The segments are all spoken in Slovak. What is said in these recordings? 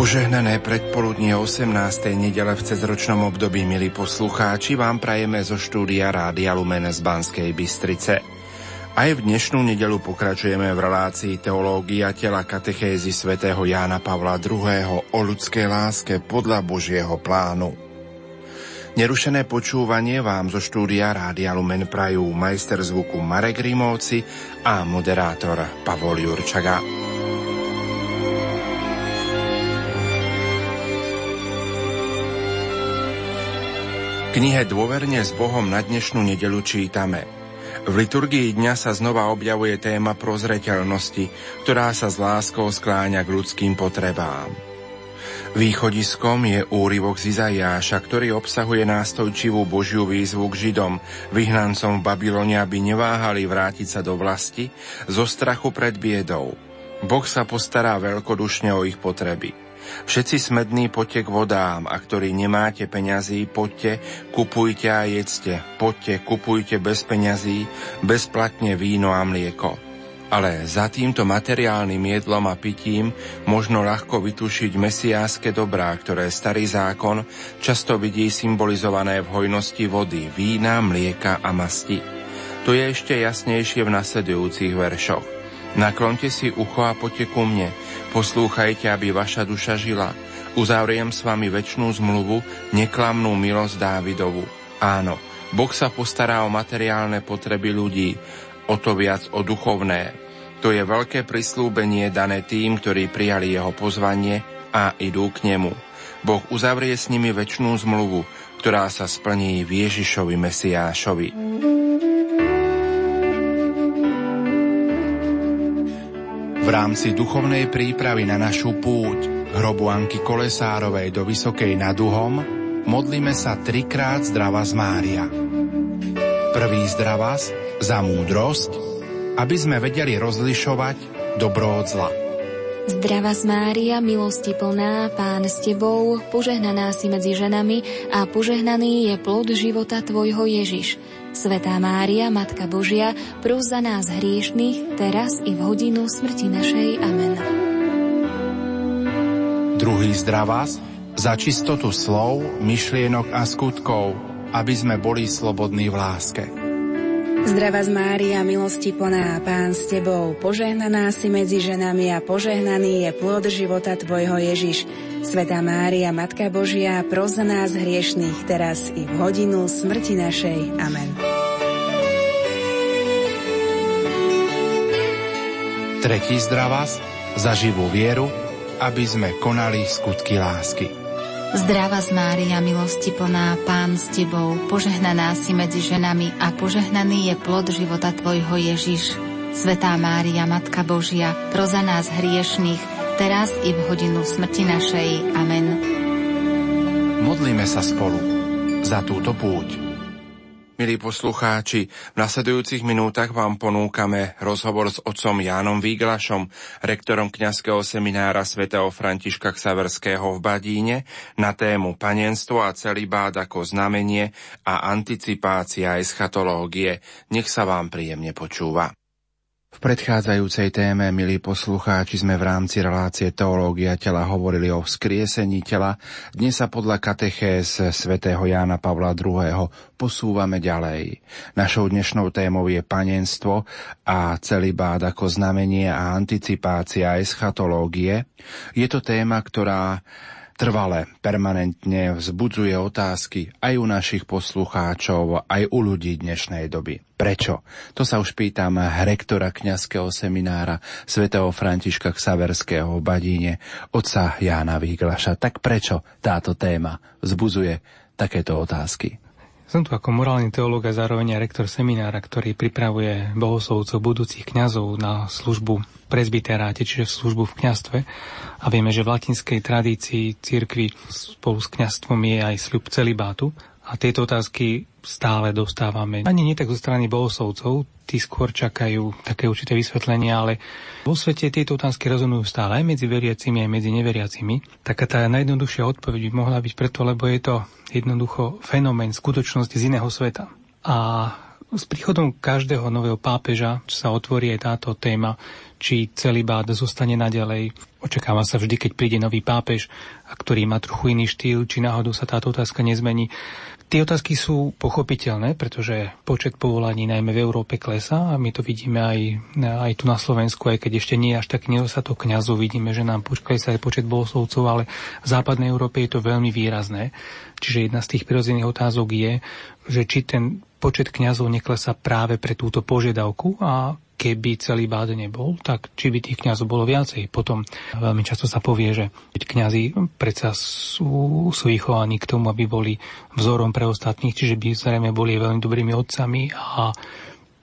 Požehnané predpoludnie 18. nedele v cezročnom období, milí poslucháči, vám prajeme zo štúdia Rádia Lumen z Banskej Bystrice. Aj v dnešnú nedelu pokračujeme v relácii Teológia tela katechézy svätého Jána Pavla II. o ľudskej láske podľa Božieho plánu. Nerušené počúvanie vám zo štúdia Rádia Lumen prajú majster zvuku Marek Rimovci a moderátor Pavol Jurčaga. Knihe Dôverne s Bohom na dnešnú nedelu čítame. V liturgii dňa sa znova objavuje téma prozreteľnosti, ktorá sa s láskou skláňa k ľudským potrebám. Východiskom je úryvok z Izajáša, ktorý obsahuje nástojčivú Božiu výzvu k Židom, vyhnancom v Babylone, aby neváhali vrátiť sa do vlasti zo strachu pred biedou. Boh sa postará veľkodušne o ich potreby. Všetci smední poďte k vodám a ktorí nemáte peňazí, poďte, kupujte a jedzte. Poďte, kupujte bez peňazí, bezplatne víno a mlieko. Ale za týmto materiálnym jedlom a pitím možno ľahko vytušiť mesiáske dobrá, ktoré starý zákon často vidí symbolizované v hojnosti vody, vína, mlieka a masti. To je ešte jasnejšie v nasledujúcich veršoch. Naklonte si ucho a poďte ku mne, Poslúchajte, aby vaša duša žila. Uzavriem s vami väčšnú zmluvu, neklamnú milosť Dávidovu. Áno, Boh sa postará o materiálne potreby ľudí, o to viac o duchovné. To je veľké prislúbenie dané tým, ktorí prijali jeho pozvanie a idú k nemu. Boh uzavrie s nimi väčšnú zmluvu, ktorá sa splní v Ježišovi Mesiášovi. V rámci duchovnej prípravy na našu púť hrobu Anky Kolesárovej do Vysokej nad Uhom modlíme sa trikrát zdravá z Mária. Prvý zdravás za múdrosť, aby sme vedeli rozlišovať dobro od zla. Zdrava z Mária, milosti plná, Pán s Tebou, požehnaná si medzi ženami a požehnaný je plod života Tvojho Ježiš. Svetá Mária, Matka Božia, pros za nás hriešných, teraz i v hodinu smrti našej. Amen. Druhý zdravás za čistotu slov, myšlienok a skutkov, aby sme boli slobodní v láske. Zdrava z Mária, milosti plná, Pán s Tebou, požehnaná si medzi ženami a požehnaný je plod života Tvojho Ježiš. Svetá Mária, Matka Božia, pros za nás hriešných, teraz i v hodinu smrti našej. Amen. Tretí zdravás za živú vieru, aby sme konali skutky lásky. Zdrava z Mária, milosti plná, Pán s Tebou, požehnaná si medzi ženami a požehnaný je plod života Tvojho Ježiš. Svetá Mária, Matka Božia, pro za nás hriešných, teraz i v hodinu smrti našej. Amen. Modlíme sa spolu za túto púť. Milí poslucháči, v nasledujúcich minútach vám ponúkame rozhovor s otcom Jánom Výglašom, rektorom kňazského seminára svätého Františka Ksaverského v Badíne na tému panenstvo a celibát ako znamenie a anticipácia eschatológie. Nech sa vám príjemne počúva. V predchádzajúcej téme, milí poslucháči, sme v rámci relácie Teológia tela hovorili o vzkriesení tela. Dnes sa podľa katechéz svätého Jána Pavla II. posúvame ďalej. Našou dnešnou témou je panenstvo a celý bád ako znamenie a anticipácia eschatológie. Je to téma, ktorá trvale, permanentne vzbudzuje otázky aj u našich poslucháčov, aj u ľudí dnešnej doby. Prečo? To sa už pýtam rektora kňazského seminára svätého Františka Ksaverského v Badíne, otca Jána Výglaša. Tak prečo táto téma vzbudzuje takéto otázky? Som tu ako morálny teológ a zároveň aj rektor seminára, ktorý pripravuje bohoslovcov budúcich kňazov na službu presbyteráte, čiže službu v kňastve. A vieme, že v latinskej tradícii cirkvi spolu s kňastvom je aj sľub celibátu. A tieto otázky stále dostávame. Ani nie tak zo strany bohoslovcov, tí skôr čakajú také určité vysvetlenia, ale vo svete tieto otázky rezonujú stále aj medzi veriacimi, aj medzi neveriacimi. Taká tá najjednoduchšia odpoveď by mohla byť preto, lebo je to jednoducho fenomén, skutočnosť z iného sveta. A s príchodom každého nového pápeža sa otvorí aj táto téma, či celý bát zostane naďalej. Očakáva sa vždy, keď príde nový pápež, a ktorý má trochu iný štýl, či náhodou sa táto otázka nezmení. Tie otázky sú pochopiteľné, pretože počet povolaní najmä v Európe klesá a my to vidíme aj, aj tu na Slovensku, aj keď ešte nie až tak nedostatok kňazov, vidíme, že nám klesá aj počet bohoslovcov, ale v západnej Európe je to veľmi výrazné. Čiže jedna z tých prirodzených otázok je, že či ten počet kňazov neklesá práve pre túto požiadavku a keby celý bád nebol, tak či by tých kňazov bolo viacej. Potom veľmi často sa povie, že kňazi predsa sú, sú vychovaní k tomu, aby boli vzorom pre ostatných, čiže by zrejme boli veľmi dobrými otcami a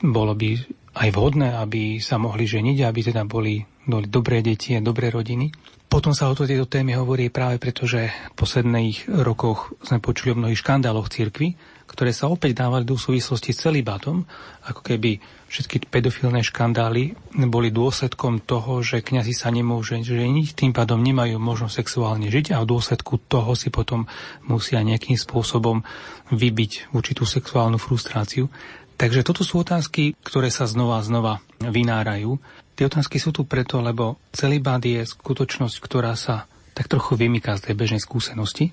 bolo by aj vhodné, aby sa mohli ženiť, aby teda boli, boli dobré deti a dobré rodiny. Potom sa o to tejto téme hovorí práve preto, že v posledných rokoch sme počuli o mnohých škandáloch cirkvi, ktoré sa opäť dávali do súvislosti s celibátom, ako keby všetky pedofilné škandály boli dôsledkom toho, že kňazi sa nemôžu ženiť, tým pádom nemajú možnosť sexuálne žiť a v dôsledku toho si potom musia nejakým spôsobom vybiť určitú sexuálnu frustráciu. Takže toto sú otázky, ktoré sa znova a znova vynárajú. Tie otázky sú tu preto, lebo celibát je skutočnosť, ktorá sa tak trochu vymýka z tej bežnej skúsenosti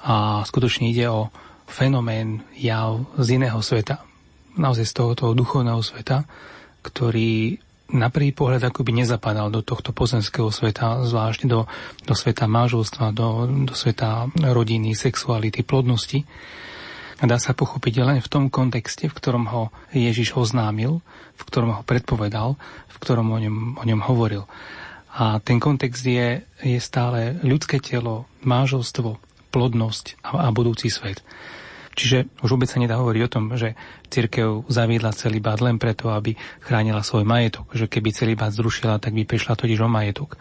a skutočne ide o fenomén, jav z iného sveta. Naozaj z tohoto duchovného sveta, ktorý na prvý pohľad akoby nezapadal do tohto pozemského sveta, zvlášť do, do sveta máželstva, do, do sveta rodiny, sexuality, plodnosti. A dá sa pochopiť len v tom kontexte, v ktorom ho Ježiš oznámil, v ktorom ho predpovedal, v ktorom o ňom, o ňom hovoril. A ten kontext je, je stále ľudské telo, máželstvo, plodnosť a, a budúci svet. Čiže už vôbec sa nedá hovoriť o tom, že církev zaviedla celý bát len preto, aby chránila svoj majetok, že keby celý bát zrušila, tak by prišla totiž o majetok.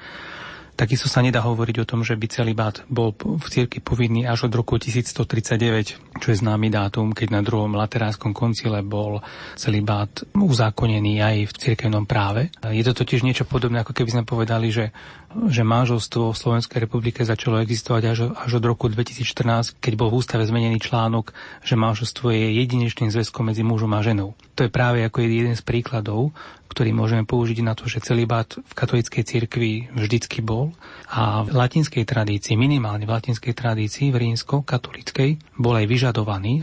Takisto sa nedá hovoriť o tom, že by celý bát bol v cirkvi povinný až od roku 1139, čo je známy dátum, keď na druhom lateránskom koncile bol celý bát uzákonený aj v cirkevnom práve. Je to totiž niečo podobné, ako keby sme povedali, že že manželstvo v Slovenskej republike začalo existovať až, až od roku 2014, keď bol v ústave zmenený článok, že manželstvo je jedinečným zväzkom medzi mužom a ženou. To je práve ako jeden z príkladov, ktorý môžeme použiť na to, že celibát v katolíckej cirkvi vždycky bol a v latinskej tradícii, minimálne v latinskej tradícii, v rímsko-katolíckej, bol aj vyžadovaný,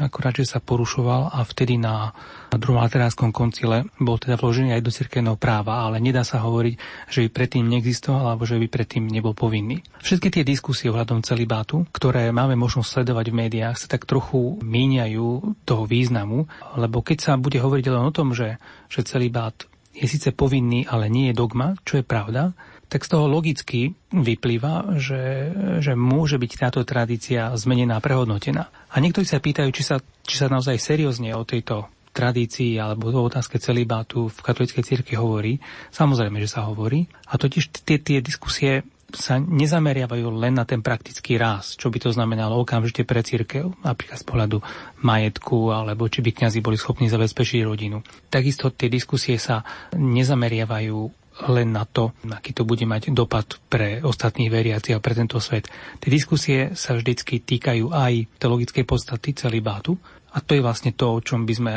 akorát, že sa porušoval a vtedy na druhom lateránskom koncile bol teda vložený aj do cirkevného práva, ale nedá sa hovoriť, že by predtým neexistoval alebo že by predtým nebol povinný. Všetky tie diskusie ohľadom celibátu, ktoré máme možnosť sledovať v médiách, sa tak trochu míňajú toho významu, lebo keď sa bude hovoriť len o tom, že, že celibát je síce povinný, ale nie je dogma, čo je pravda, tak z toho logicky vyplýva, že, že môže byť táto tradícia zmenená, prehodnotená. A niektorí sa pýtajú, či sa, či sa naozaj seriózne o tejto tradícii alebo o otázke celibátu v katolíckej cirkvi hovorí. Samozrejme, že sa hovorí. A totiž tie, tie diskusie sa nezameriavajú len na ten praktický ráz, čo by to znamenalo okamžite pre církev, napríklad z pohľadu majetku, alebo či by kňazi boli schopní zabezpečiť rodinu. Takisto tie diskusie sa nezameriavajú len na to, aký to bude mať dopad pre ostatných veriacich a pre tento svet. Tie diskusie sa vždycky týkajú aj teologickej podstaty celibátu, a to je vlastne to, o čom by sme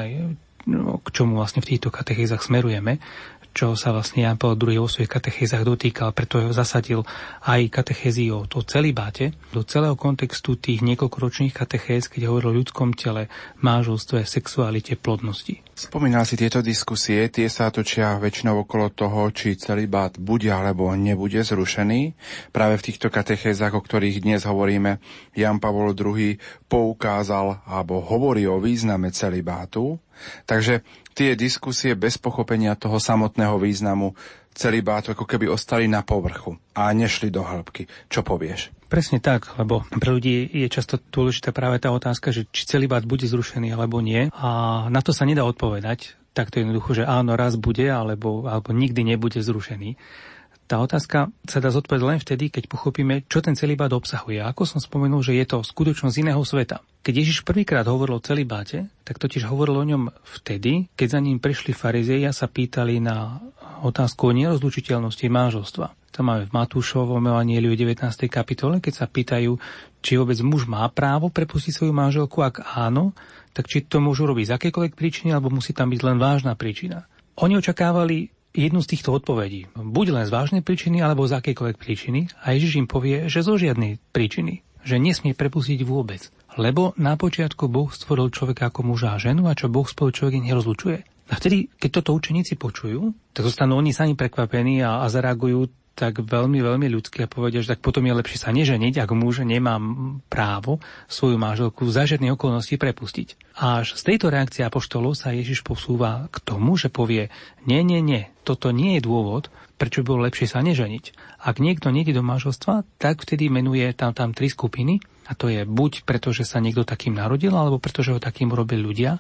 no, k čomu vlastne v týchto katechézach smerujeme, čo sa vlastne Jan Paul II vo svojich katechézach dotýkal, preto ho zasadil aj katechézy o to celibáte do celého kontextu tých niekoľkoročných katechéz, keď hovoril o ľudskom tele, máželstve, sexualite, plodnosti. Spomínal si tieto diskusie, tie sa točia väčšinou okolo toho, či celibát bude alebo nebude zrušený. Práve v týchto katechézach, o ktorých dnes hovoríme, Jan Pavol II poukázal alebo hovorí o význame celibátu. Takže tie diskusie bez pochopenia toho samotného významu celibátu ako keby ostali na povrchu a nešli do hĺbky. Čo povieš? Presne tak, lebo pre ľudí je často dôležitá práve tá otázka, že či celibát bude zrušený alebo nie. A na to sa nedá odpovedať takto jednoducho, že áno, raz bude, alebo, alebo nikdy nebude zrušený. Tá otázka sa dá zodpovedať len vtedy, keď pochopíme, čo ten celibát obsahuje. Ako som spomenul, že je to skutočnosť iného sveta. Keď Ježiš prvýkrát hovoril o celibáte, tak totiž hovoril o ňom vtedy, keď za ním prišli farizei a sa pýtali na otázku o nerozlučiteľnosti manželstva. to máme v Matúšovom Evangeliu 19. kapitole, keď sa pýtajú, či vôbec muž má právo prepustiť svoju manželku, ak áno, tak či to môžu robiť z akékoľvek príčiny, alebo musí tam byť len vážna príčina. Oni očakávali jednu z týchto odpovedí. Buď len z vážnej príčiny, alebo z akékoľvek príčiny. A Ježiš im povie, že zo žiadnej príčiny. Že nesmie prepustiť vôbec. Lebo na počiatku Boh stvoril človeka ako muža a ženu a čo Boh spolu človek nerozlučuje. A vtedy, keď toto učeníci počujú, tak zostanú oni sami prekvapení a, a zareagujú tak veľmi, veľmi ľudský a povedia, že tak potom je lepšie sa neženiť, ak muž nemá právo svoju manželku za žiadne okolnosti prepustiť. Až z tejto reakcie apoštolov sa Ježiš posúva k tomu, že povie, nie, nie, nie, toto nie je dôvod, prečo by bolo lepšie sa neženiť. Ak niekto nejde do manželstva, tak vtedy menuje tam, tam tri skupiny, a to je buď preto, že sa niekto takým narodil, alebo preto, že ho takým robili ľudia,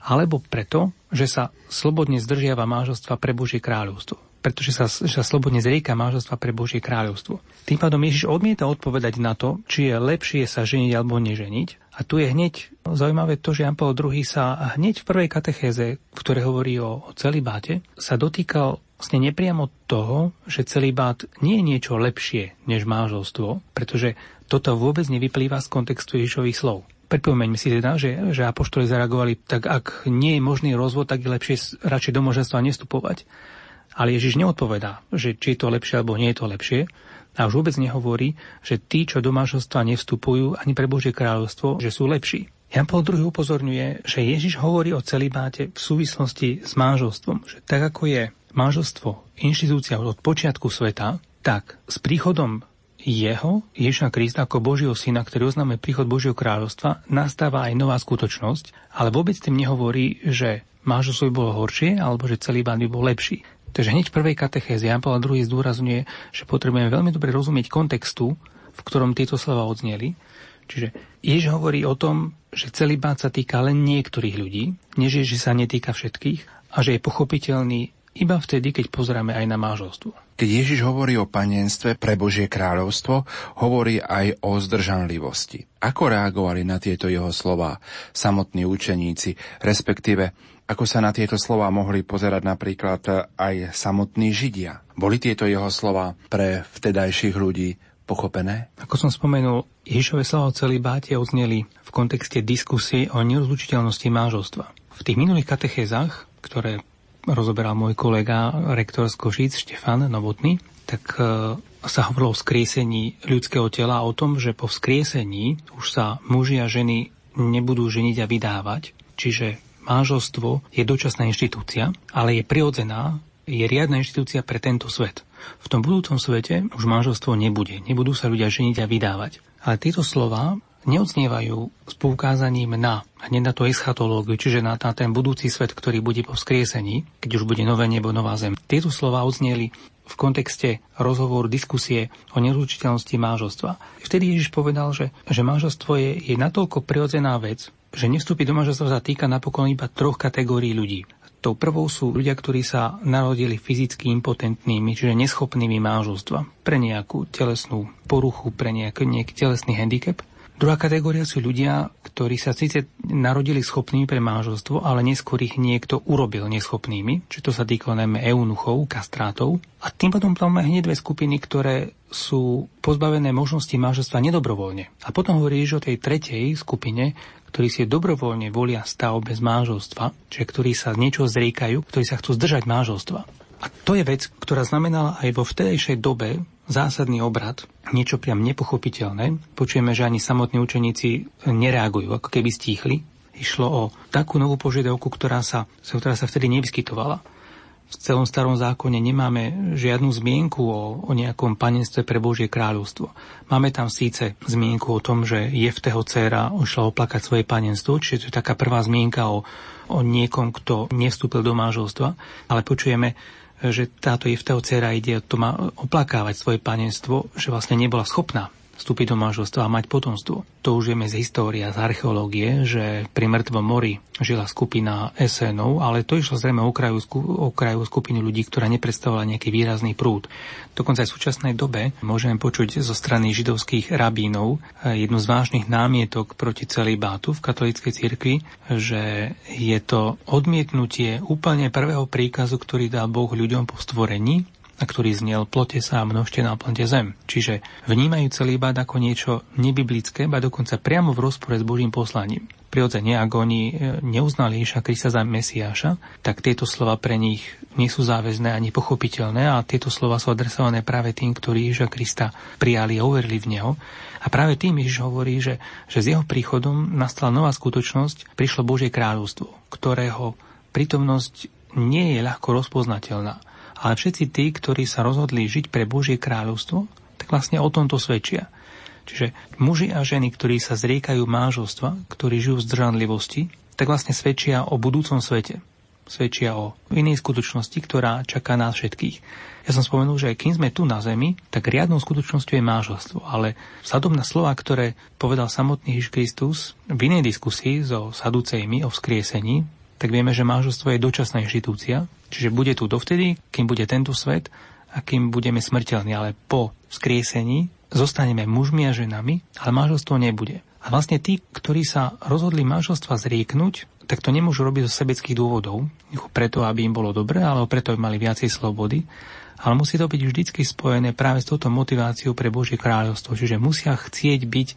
alebo preto, že sa slobodne zdržiava manželstva pre Božie kráľovstvo pretože sa, sa slobodne zrieka manželstva pre Božie kráľovstvo. Tým pádom Ježiš odmieta odpovedať na to, či je lepšie sa ženiť alebo neženiť. A tu je hneď zaujímavé to, že Jan Paul II sa hneď v prvej katechéze, v ktorej hovorí o, o celibáte, sa dotýkal vlastne nepriamo toho, že celibát nie je niečo lepšie než manželstvo, pretože toto vôbec nevyplýva z kontextu Ježišových slov. Pripomeňme si teda, že, že apoštoli zareagovali, tak ak nie je možný rozvod, tak je lepšie radšej do moženstva nestupovať. Ale Ježiš neodpovedá, že či je to lepšie alebo nie je to lepšie. A už vôbec nehovorí, že tí, čo do manželstva nevstupujú ani pre Božie kráľovstvo, že sú lepší. Jan Paul II upozorňuje, že Ježiš hovorí o celibáte v súvislosti s manželstvom, že tak ako je manželstvo inštitúcia od počiatku sveta, tak s príchodom jeho, Ježiša Krista ako Božieho syna, ktorý oznáme príchod Božieho kráľovstva, nastáva aj nová skutočnosť, ale vôbec tým nehovorí, že manželstvo by bolo horšie alebo že celý by bol lepší. Takže hneď v prvej katechéze Jan Paul II zdôrazňuje, že potrebujeme veľmi dobre rozumieť kontextu, v ktorom tieto slova odzneli. Čiže Jež hovorí o tom, že celý bát sa týka len niektorých ľudí, než je, že sa netýka všetkých a že je pochopiteľný iba vtedy, keď pozeráme aj na manželstvo. Keď Ježiš hovorí o panenstve pre Božie kráľovstvo, hovorí aj o zdržanlivosti. Ako reagovali na tieto jeho slova samotní učeníci, respektíve ako sa na tieto slova mohli pozerať napríklad aj samotní Židia? Boli tieto jeho slova pre vtedajších ľudí pochopené? Ako som spomenul, Ježišové slova o celibáte odzneli v kontexte diskusie o nerozlučiteľnosti manželstva. V tých minulých katechézach, ktoré rozoberal môj kolega rektor z Košíc Štefan Novotný, tak e, sa hovorilo o skriesení ľudského tela o tom, že po vzkriesení už sa muži a ženy nebudú ženiť a vydávať. Čiže manželstvo je dočasná inštitúcia, ale je prirodzená, je riadna inštitúcia pre tento svet. V tom budúcom svete už manželstvo nebude, nebudú sa ľudia ženiť a vydávať. Ale tieto slova neodznievajú s poukázaním na, hneď na tú eschatológiu, čiže na, na ten budúci svet, ktorý bude po vzkriesení, keď už bude nové nebo, nová zem. Tieto slova odznieli v kontexte rozhovoru, diskusie o nerúčiteľnosti manželstva. Vtedy Ježiš povedal, že, že manželstvo je, je natoľko prirodzená vec, že nevstúpiť do manželstva sa týka napokon iba troch kategórií ľudí. Tou prvou sú ľudia, ktorí sa narodili fyzicky impotentnými, čiže neschopnými manželstva pre nejakú telesnú poruchu, pre nejaký, nejaký telesný handicap. Druhá kategória sú ľudia, ktorí sa síce narodili schopnými pre manželstvo, ale neskôr ich niekto urobil neschopnými, či to sa týka najmä eunuchov, kastrátov. A tým potom máme hneď dve skupiny, ktoré sú pozbavené možnosti manželstva nedobrovoľne. A potom hovorí o tej tretej skupine, ktorí si dobrovoľne volia stav bez manželstva, čiže ktorí sa niečo zriekajú, ktorí sa chcú zdržať manželstva. A to je vec, ktorá znamenala aj vo vtedejšej dobe zásadný obrad, niečo priam nepochopiteľné. Počujeme, že ani samotní učeníci nereagujú, ako keby stíchli. Išlo o takú novú požiadavku, ktorá sa, ktorá sa vtedy nevyskytovala. V celom starom zákone nemáme žiadnu zmienku o, o nejakom panenstve pre Božie kráľovstvo. Máme tam síce zmienku o tom, že Jefteho dcéra išla oplakať svoje panenstvo, čiže to je taká prvá zmienka o, o niekom, kto nevstúpil do manželstva, ale počujeme že táto Jefteho dcera ide to má oplakávať svoje panenstvo, že vlastne nebola schopná vstúpiť do manželstva a mať potomstvo. To už vieme z histórie a z archeológie, že pri mŕtvom mori žila skupina Esenov, ale to išlo zrejme o krajú, o krajú skupiny ľudí, ktorá nepredstavovala nejaký výrazný prúd. Dokonca aj v súčasnej dobe môžeme počuť zo strany židovských rabínov eh, jednu z vážnych námietok proti celibátu v katolíckej cirkvi, že je to odmietnutie úplne prvého príkazu, ktorý dá Boh ľuďom po stvorení, a ktorý znel plote sa a množte na plnte zem. Čiže vnímajú celibát ako niečo nebiblické, ba dokonca priamo v rozpore s Božím poslaním. Prirodzene, ak oni e, neuznali Ježiša Krista za Mesiáša, tak tieto slova pre nich nie sú záväzné ani pochopiteľné a tieto slova sú adresované práve tým, ktorí Ježiša Krista prijali a uverili v Neho. A práve tým Ježiš hovorí, že, že s jeho príchodom nastala nová skutočnosť, prišlo Božie kráľovstvo, ktorého prítomnosť nie je ľahko rozpoznateľná. Ale všetci tí, ktorí sa rozhodli žiť pre Božie kráľovstvo, tak vlastne o tomto svedčia. Čiže muži a ženy, ktorí sa zriekajú manželstva, ktorí žijú v zdržanlivosti, tak vlastne svedčia o budúcom svete. Svedčia o inej skutočnosti, ktorá čaká nás všetkých. Ja som spomenul, že kým sme tu na Zemi, tak riadnou skutočnosťou je manželstvo. Ale vzhľadom na slova, ktoré povedal samotný Ježiš Kristus v inej diskusii so sadúcejmi o vzkriesení, tak vieme, že manželstvo je dočasná inštitúcia, čiže bude tu dovtedy, kým bude tento svet a kým budeme smrteľní, ale po vzkriesení zostaneme mužmi a ženami, ale manželstvo nebude. A vlastne tí, ktorí sa rozhodli manželstva zrieknúť, tak to nemôžu robiť zo sebeckých dôvodov, preto, aby im bolo dobre, ale preto, aby mali viacej slobody ale musí to byť vždycky spojené práve s touto motiváciou pre Božie kráľovstvo. Čiže musia chcieť byť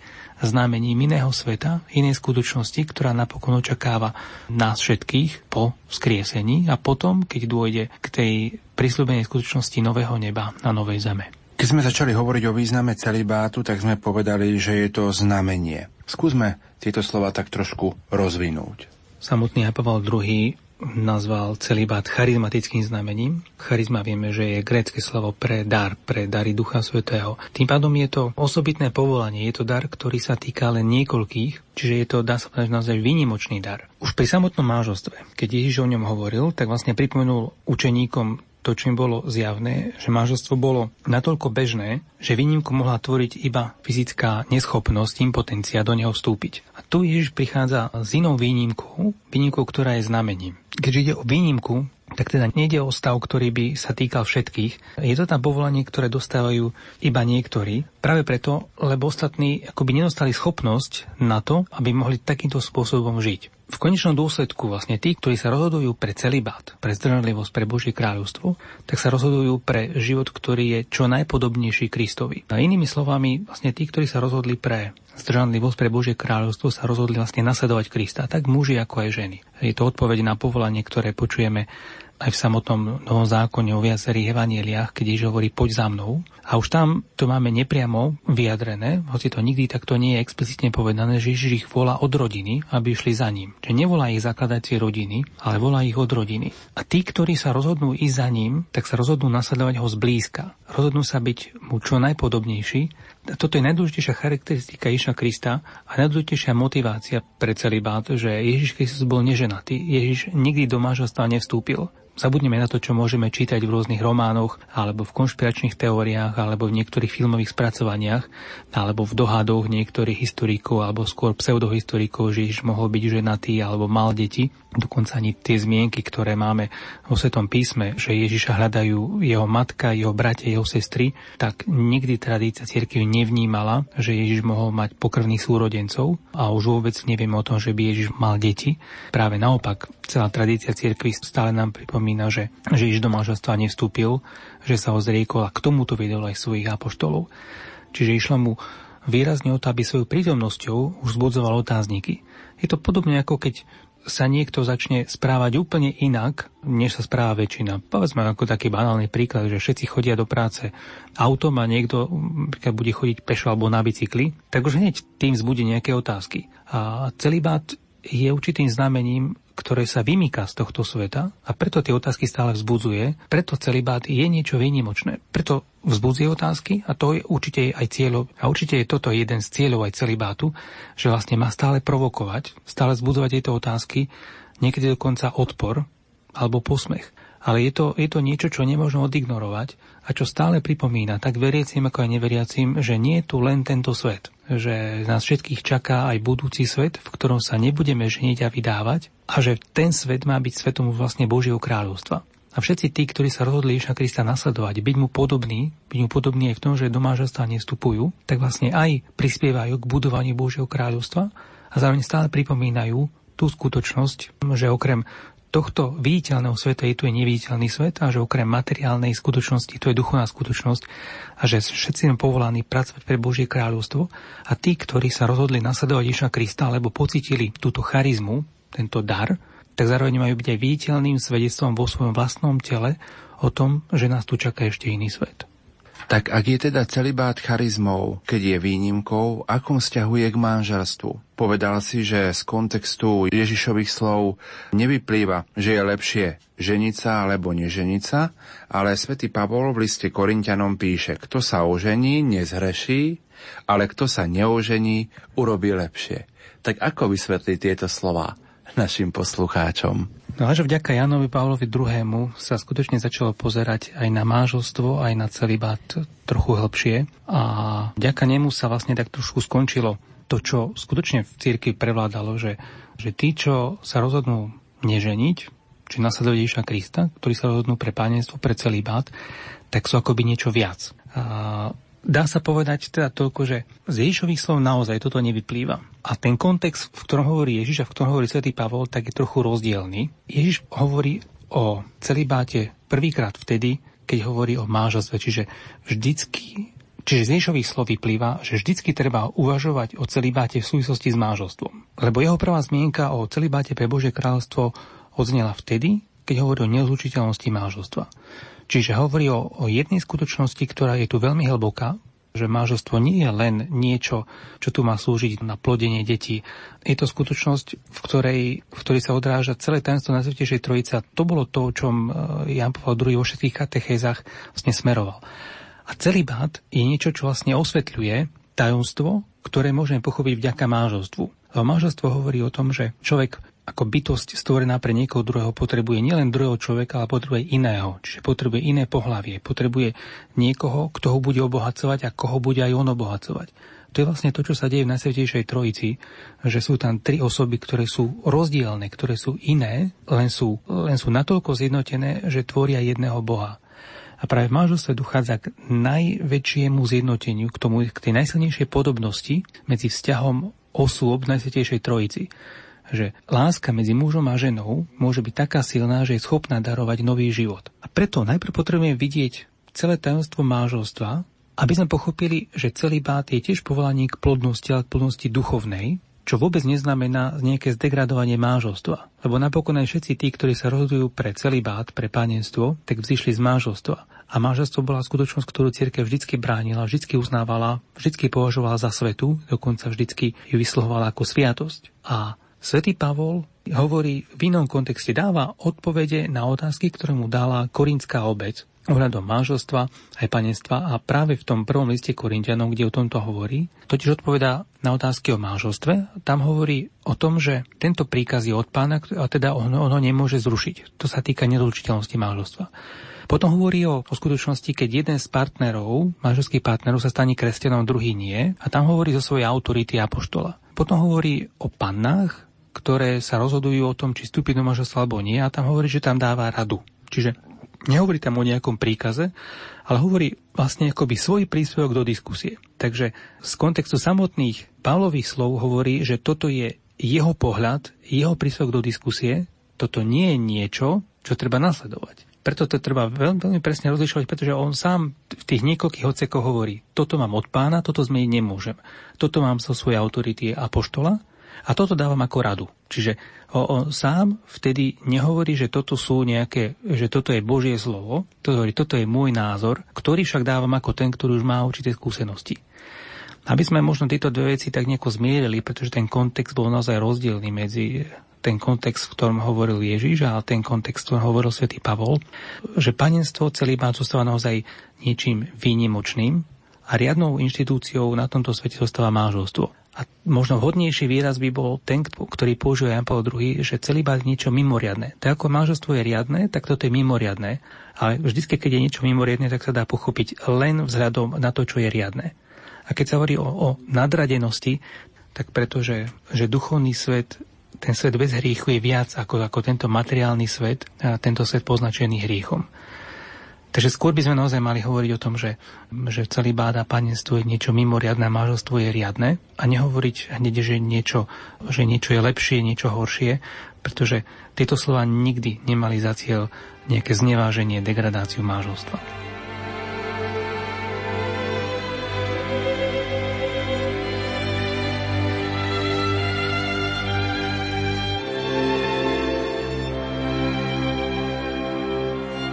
znamením iného sveta, inej skutočnosti, ktorá napokon očakáva nás všetkých po skriesení a potom, keď dôjde k tej prísľubenej skutočnosti nového neba na novej zeme. Keď sme začali hovoriť o význame celibátu, tak sme povedali, že je to znamenie. Skúsme tieto slova tak trošku rozvinúť. Samotný Pavel II nazval celibát charizmatickým znamením. Charizma vieme, že je grécke slovo pre dar, pre dary Ducha Svetého. Tým pádom je to osobitné povolanie, je to dar, ktorý sa týka len niekoľkých, čiže je to, dá sa povedať, naozaj výnimočný dar. Už pri samotnom mážostve, keď Ježiš o ňom hovoril, tak vlastne pripomenul učeníkom to, čo im bolo zjavné, že manželstvo bolo natoľko bežné, že výnimku mohla tvoriť iba fyzická neschopnosť, impotencia do neho vstúpiť. A tu Ježiš prichádza s inou výnimkou, výnimkou, ktorá je znamením. Keďže ide o výnimku, tak teda nejde o stav, ktorý by sa týkal všetkých. Je to tam povolanie, ktoré dostávajú iba niektorí. Práve preto, lebo ostatní akoby nedostali schopnosť na to, aby mohli takýmto spôsobom žiť v konečnom dôsledku vlastne tí, ktorí sa rozhodujú pre celibát, pre zdržanlivosť, pre Božie kráľovstvo, tak sa rozhodujú pre život, ktorý je čo najpodobnejší Kristovi. A inými slovami, vlastne tí, ktorí sa rozhodli pre zdržanlivosť pre Božie kráľovstvo, sa rozhodli vlastne nasledovať Krista, tak muži ako aj ženy. Je to odpoveď na povolanie, ktoré počujeme aj v samotnom Novom zákone o viacerých evanieliach, keď Ježiš hovorí poď za mnou. A už tam to máme nepriamo vyjadrené, hoci to nikdy takto nie je explicitne povedané, že Ježiš ich volá od rodiny, aby išli za ním. Čiže nevolá ich zakladať tie rodiny, ale volá ich od rodiny. A tí, ktorí sa rozhodnú ísť za ním, tak sa rozhodnú nasledovať ho zblízka. Rozhodnú sa byť mu čo najpodobnejší. Toto je najdôležitejšia charakteristika Ježiša Krista a najdôležitejšia motivácia pre celý bát, že Ježiš Kristus bol neženatý. Ježiš nikdy do manželstva nevstúpil. Zabudneme na to, čo môžeme čítať v rôznych románoch, alebo v konšpiračných teóriách, alebo v niektorých filmových spracovaniach, alebo v dohadoch niektorých historikov, alebo skôr pseudohistorikov, že Ježiš mohol byť ženatý alebo mal deti. Dokonca ani tie zmienky, ktoré máme vo Svetom písme, že Ježiša hľadajú jeho matka, jeho bratia, jeho sestry, tak nikdy tradícia cirkvi nevnímala, že Ježiš mohol mať pokrvných súrodencov a už vôbec nevieme o tom, že by Ježiš mal deti. Práve naopak, celá tradícia cirkvi stále nám pripomína že, že Ježiš do manželstva nevstúpil, že sa ho zriekol a k tomuto vedel aj svojich apoštolov. Čiže išlo mu výrazne o to, aby svojou prítomnosťou už zbudzoval otázniky. Je to podobne ako keď sa niekto začne správať úplne inak, než sa správa väčšina. Povedzme ako taký banálny príklad, že všetci chodia do práce autom a niekto bude chodiť pešo alebo na bicykli, tak už hneď tým zbudí nejaké otázky. A celý bát je určitým znamením ktoré sa vymýka z tohto sveta a preto tie otázky stále vzbudzuje, preto celibát je niečo výnimočné. Preto vzbudzuje otázky a to je určite aj cieľo, a určite je toto jeden z cieľov aj celibátu, že vlastne má stále provokovať, stále vzbudzovať tieto otázky, niekedy dokonca odpor alebo posmech. Ale je to, je to niečo, čo nemôžno odignorovať a čo stále pripomína tak veriacim ako aj neveriacim, že nie je tu len tento svet, že nás všetkých čaká aj budúci svet, v ktorom sa nebudeme ženiť a vydávať a že ten svet má byť svetom vlastne Božieho kráľovstva. A všetci tí, ktorí sa rozhodli Ježiša Krista nasledovať, byť mu podobný, byť mu podobný aj v tom, že do manželstva nevstupujú, tak vlastne aj prispievajú k budovaniu Božieho kráľovstva a zároveň stále pripomínajú tú skutočnosť, že okrem tohto viditeľného sveta je tu je neviditeľný svet a že okrem materiálnej skutočnosti to je duchovná skutočnosť a že všetci sme povolaní pracovať pre Božie kráľovstvo a tí, ktorí sa rozhodli nasledovať Ježa Krista alebo pocitili túto charizmu, tento dar, tak zároveň majú byť aj viditeľným svedectvom vo svojom vlastnom tele o tom, že nás tu čaká ešte iný svet. Tak ak je teda celibát charizmou, keď je výnimkou, akom vzťahuje k manželstvu? Povedal si, že z kontextu Ježišových slov nevyplýva, že je lepšie ženica alebo neženica, ale svätý Pavol v liste Korintianom píše, kto sa ožení, nezhreší, ale kto sa neožení, urobí lepšie. Tak ako vysvetliť tieto slova našim poslucháčom? No a že vďaka Janovi Pavlovi II. sa skutočne začalo pozerať aj na mážostvo, aj na celý bát trochu hĺbšie a vďaka nemu sa vlastne tak trošku skončilo to, čo skutočne v cirkvi prevládalo, že, že tí, čo sa rozhodnú neženiť, či nasledovať Ježiša Krista, ktorí sa rozhodnú pre pánenstvo, pre celý bát, tak sú akoby niečo viac. A dá sa povedať teda toľko, že z Ježišových slov naozaj toto nevyplýva. A ten kontext, v ktorom hovorí Ježiš a v ktorom hovorí svätý Pavol, tak je trochu rozdielný. Ježiš hovorí o celibáte prvýkrát vtedy, keď hovorí o máželstve, čiže vždycky Čiže z Ježišových slov vyplýva, že vždycky treba uvažovať o celibáte v súvislosti s máželstvom. Lebo jeho prvá zmienka o celibáte pre Božie kráľovstvo odznela vtedy, keď hovorí o nezlučiteľnosti máželstva. Čiže hovorí o, o jednej skutočnosti, ktorá je tu veľmi hlboká, že manželstvo nie je len niečo, čo tu má slúžiť na plodenie detí. Je to skutočnosť, v ktorej, v ktorej sa odráža celé tajomstvo Najsvetejšej Trojice a to bolo to, o čom e, Jan Pavel II vo všetkých katechézach vlastne smeroval. A celý bát je niečo, čo vlastne osvetľuje tajomstvo, ktoré môžeme pochopiť vďaka manželstvu. Lebo manželstvo hovorí o tom, že človek ako bytosť stvorená pre niekoho druhého potrebuje nielen druhého človeka, ale potrebuje iného. Čiže potrebuje iné pohlavie. Potrebuje niekoho, kto ho bude obohacovať a koho bude aj on obohacovať. To je vlastne to, čo sa deje v Najsvetejšej Trojici, že sú tam tri osoby, ktoré sú rozdielne, ktoré sú iné, len sú, len sú natoľko zjednotené, že tvoria jedného Boha. A práve v manželstve dochádza k najväčšiemu zjednoteniu, k, tomu, k tej najsilnejšej podobnosti medzi vzťahom osôb Najsvetejšej Trojici že láska medzi mužom a ženou môže byť taká silná, že je schopná darovať nový život. A preto najprv potrebujeme vidieť celé tajomstvo manželstva, aby sme pochopili, že celý bát je tiež povolaný k plodnosti, ale k plodnosti duchovnej, čo vôbec neznamená nejaké zdegradovanie manželstva. Lebo napokon aj všetci tí, ktorí sa rozhodujú pre celý bát, pre panenstvo, tak vzýšli z manželstva. A manželstvo bola skutočnosť, ktorú cirkev vždy bránila, vždy uznávala, vždy považovala za svetu, dokonca vždy ju vyslohovala ako sviatosť. A Svetý Pavol hovorí v inom kontexte, dáva odpovede na otázky, ktoré mu dala korinská obec ohľadom manželstva aj panenstva a práve v tom prvom liste Korintianom, kde o tomto hovorí, totiž odpovedá na otázky o manželstve. Tam hovorí o tom, že tento príkaz je od pána a teda on, on ho nemôže zrušiť. To sa týka nezlučiteľnosti manželstva. Potom hovorí o, o skutočnosti, keď jeden z partnerov, manželských partnerov sa stane kresťanom, druhý nie a tam hovorí zo svojej autority apoštola. Potom hovorí o pannách, ktoré sa rozhodujú o tom, či vstúpiť do manželstva alebo nie a tam hovorí, že tam dáva radu. Čiže nehovorí tam o nejakom príkaze, ale hovorí vlastne akoby svoj príspevok do diskusie. Takže z kontextu samotných Pavlových slov hovorí, že toto je jeho pohľad, jeho príspevok do diskusie, toto nie je niečo, čo treba nasledovať. Preto to treba veľmi, veľmi presne rozlišovať, pretože on sám v tých niekoľkých odsekoch hovorí, toto mám od pána, toto zmeniť nemôžem. Toto mám zo svojej autority apoštola a toto dávam ako radu. Čiže on, sám vtedy nehovorí, že toto sú nejaké, že toto je Božie slovo, to hovorí, toto je môj názor, ktorý však dávam ako ten, ktorý už má určité skúsenosti. Aby sme možno tieto dve veci tak nejako zmierili, pretože ten kontext bol naozaj rozdielný medzi ten kontext, v ktorom hovoril Ježiš a ten kontext, v ktorom hovoril svätý Pavol, že panenstvo celý má zostáva naozaj niečím výnimočným a riadnou inštitúciou na tomto svete zostáva manželstvo. A možno vhodnejší výraz by bol ten, ktorý používa Jan Paul II, že celý je niečo mimoriadné. Tak ako manželstvo je riadne, tak toto je mimoriadné. Ale vždy, keď je niečo mimoriadne, tak sa dá pochopiť len vzhľadom na to, čo je riadne. A keď sa hovorí o, o nadradenosti, tak pretože že duchovný svet, ten svet bez hriechu je viac ako, ako tento materiálny svet, a tento svet poznačený hriechom. Takže skôr by sme naozaj mali hovoriť o tom, že, že celý báda panenstvo je niečo mimoriadne a manželstvo je riadne a nehovoriť hneď, že niečo, že niečo je lepšie, niečo horšie, pretože tieto slova nikdy nemali za cieľ nejaké zneváženie, degradáciu manželstva.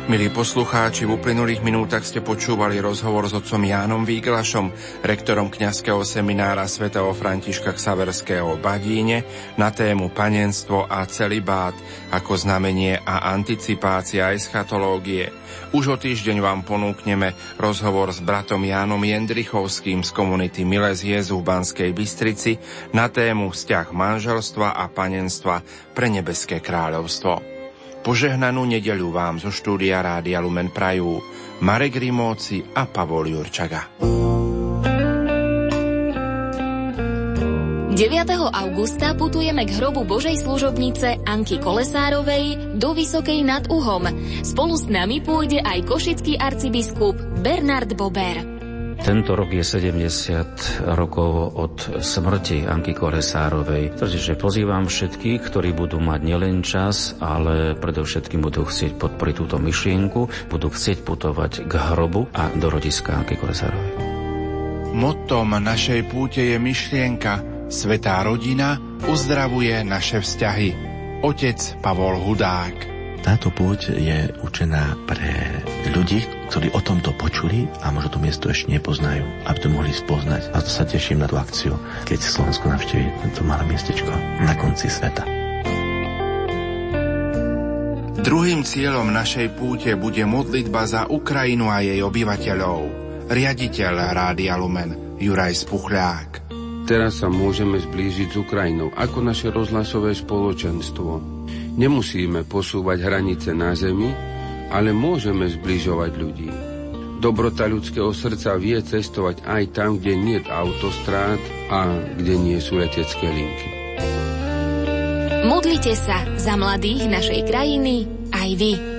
Milí poslucháči, v uplynulých minútach ste počúvali rozhovor s otcom Jánom Výglašom, rektorom kňazského seminára svätého Františka Ksaverského v Badíne na tému panenstvo a celibát ako znamenie a anticipácia eschatológie. Už o týždeň vám ponúkneme rozhovor s bratom Jánom Jendrichovským z komunity Miles Jezu v Banskej Bystrici na tému vzťah manželstva a panenstva pre nebeské kráľovstvo. Požehnanú nedeľu vám zo štúdia Rádia Lumen Prajú Marek Rimóci a Pavol Jurčaga. 9. augusta putujeme k hrobu Božej služobnice Anky Kolesárovej do Vysokej nad Uhom. Spolu s nami pôjde aj košický arcibiskup Bernard Bober. Tento rok je 70 rokov od smrti Anky Koresárovej. Takže pozývam všetkých, ktorí budú mať nielen čas, ale predovšetkým budú chcieť podporiť túto myšlienku, budú chcieť putovať k hrobu a do rodiska Anky Koresárovej. Mottom našej púte je myšlienka Svetá rodina uzdravuje naše vzťahy. Otec Pavol Hudák. Táto púť je učená pre ľudí, ktorí o tomto počuli a možno to miesto ešte nepoznajú, aby to mohli spoznať. A to sa teším na tú akciu, keď Slovensko navštíví tento malé miestečko na konci sveta. Druhým cieľom našej púte bude modlitba za Ukrajinu a jej obyvateľov. Riaditeľ Rádia Lumen Juraj Spuchľák. Teraz sa môžeme zblížiť s Ukrajinou ako naše rozhlasové spoločenstvo Nemusíme posúvať hranice na zemi, ale môžeme zbližovať ľudí. Dobrota ľudského srdca vie cestovať aj tam, kde nie je autostrát a kde nie sú letecké linky. Modlite sa za mladých našej krajiny aj vy.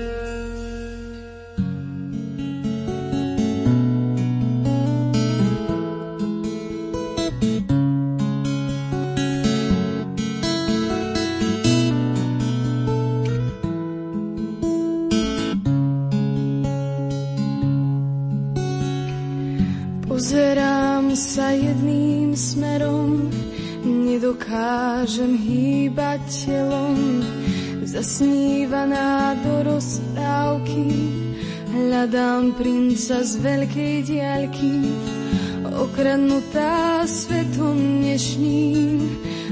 Okradnutá svetom dnešným.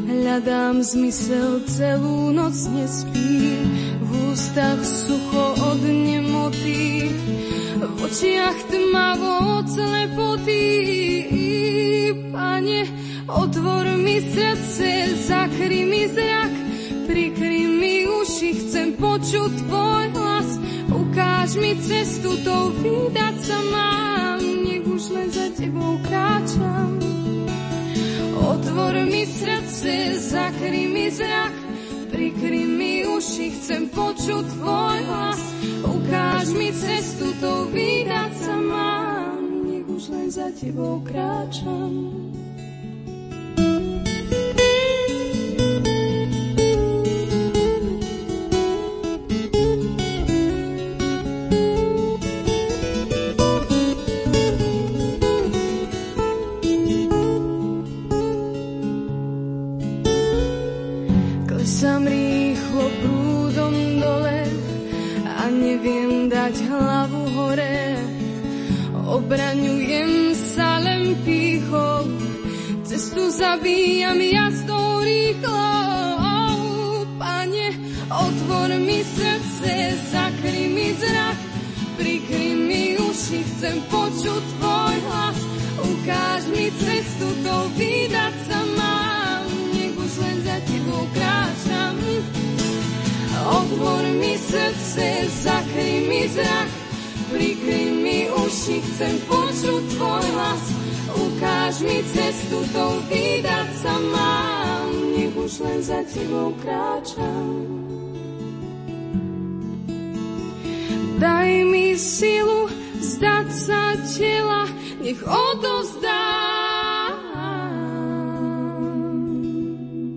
Hľadám zmysel, celú noc nespím, v ústach sucho od nemoty, v očiach tmavo od slepoty. Pane, Otvor mi srdce, zakry mi zrak, prikry mi uši, chcem počuť tvoj hlas. Ukáž mi cestu, to vydať sa mám, už len za tebou kráčam. Otvor mi srdce, zakry mi zrak, prikry mi uši, chcem počuť tvoj hlas. Ukáž mi cestu, to vydať sa mám, nech už len za tebou kráčam. Obraňujem sa len pýchou, cestu zabíjam jazdou rýchlo. Pane, otvor mi srdce, zakry mi zrak, prikry mi uši, chcem počuť tvoj hlas. Ukáž mi cestu, to vydať Otvor mi srdce, zakry mi zrak, prikry mi uši, chcem počuť tvoj hlas. Ukáž mi cestu, to vydať sa mám, nech už len za tebou kráčam. Daj mi silu zdať sa tela, nech odozdá